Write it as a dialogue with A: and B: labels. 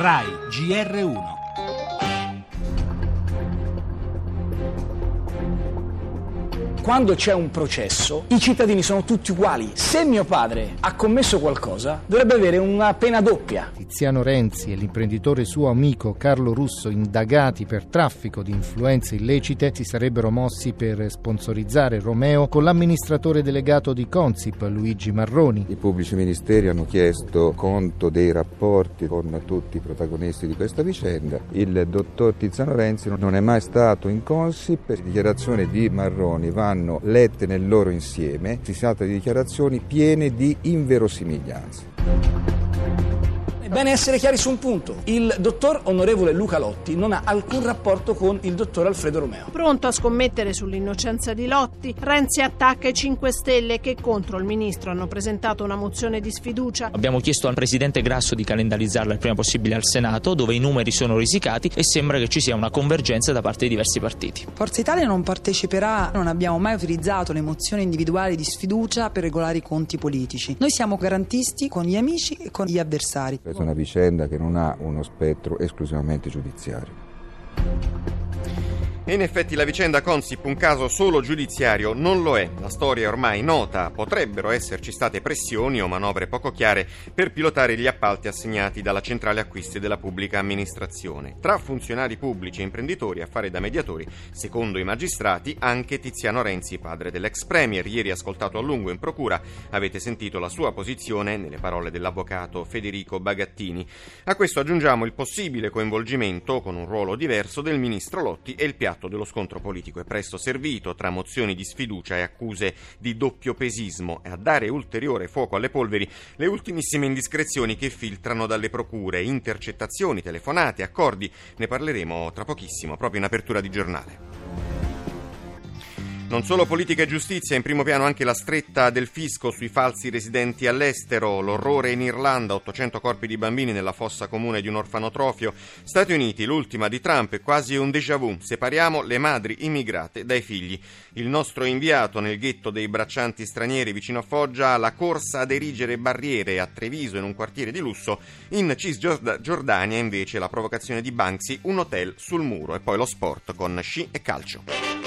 A: RAI GR1
B: Quando c'è un processo, i cittadini sono tutti uguali. Se mio padre ha commesso qualcosa, dovrebbe avere una pena doppia.
C: Tiziano Renzi e l'imprenditore suo amico Carlo Russo, indagati per traffico di influenze illecite, si sarebbero mossi per sponsorizzare Romeo con l'amministratore delegato di Consip, Luigi Marroni.
D: I pubblici ministeri hanno chiesto conto dei rapporti con tutti i protagonisti di questa vicenda. Il dottor Tiziano Renzi non è mai stato in Consip. Le dichiarazioni di Marroni vanno vanno lette nel loro insieme, si tratta di dichiarazioni piene di inverosimiglianze
B: bene essere chiari su un punto. Il dottor onorevole Luca Lotti non ha alcun rapporto con il dottor Alfredo Romeo.
E: Pronto a scommettere sull'innocenza di Lotti, Renzi attacca i 5 Stelle che contro il ministro hanno presentato una mozione di sfiducia.
F: Abbiamo chiesto al presidente Grasso di calendarizzarla il prima possibile al Senato, dove i numeri sono risicati e sembra che ci sia una convergenza da parte di diversi partiti.
G: Forza Italia non parteciperà, non abbiamo mai utilizzato le mozioni individuali di sfiducia per regolare i conti politici. Noi siamo garantisti con gli amici e con gli avversari
D: una vicenda che non ha uno spettro esclusivamente giudiziario.
H: In effetti la vicenda Consip un caso solo giudiziario non lo è. La storia è ormai nota. Potrebbero esserci state pressioni o manovre poco chiare per pilotare gli appalti assegnati dalla centrale acquisti della pubblica amministrazione. Tra funzionari pubblici e imprenditori a fare da mediatori, secondo i magistrati, anche Tiziano Renzi, padre dell'ex premier, ieri ascoltato a lungo in procura. Avete sentito la sua posizione nelle parole dell'avvocato Federico Bagattini. A questo aggiungiamo il possibile coinvolgimento, con un ruolo diverso, del ministro Lotti e il piatto piatto dello scontro politico è presto servito tra mozioni di sfiducia e accuse di doppio pesismo e a dare ulteriore fuoco alle polveri le ultimissime indiscrezioni che filtrano dalle procure, intercettazioni, telefonate, accordi. Ne parleremo tra pochissimo, proprio in apertura di giornale. Non solo politica e giustizia, in primo piano anche la stretta del fisco sui falsi residenti all'estero, l'orrore in Irlanda, 800 corpi di bambini nella fossa comune di un orfanotrofio, Stati Uniti, l'ultima di Trump è quasi un déjà vu, separiamo le madri immigrate dai figli. Il nostro inviato nel ghetto dei braccianti stranieri vicino a Foggia, la corsa ad erigere barriere a Treviso in un quartiere di lusso, in Cisgiordania invece la provocazione di Banksy, un hotel sul muro e poi lo sport con sci e calcio.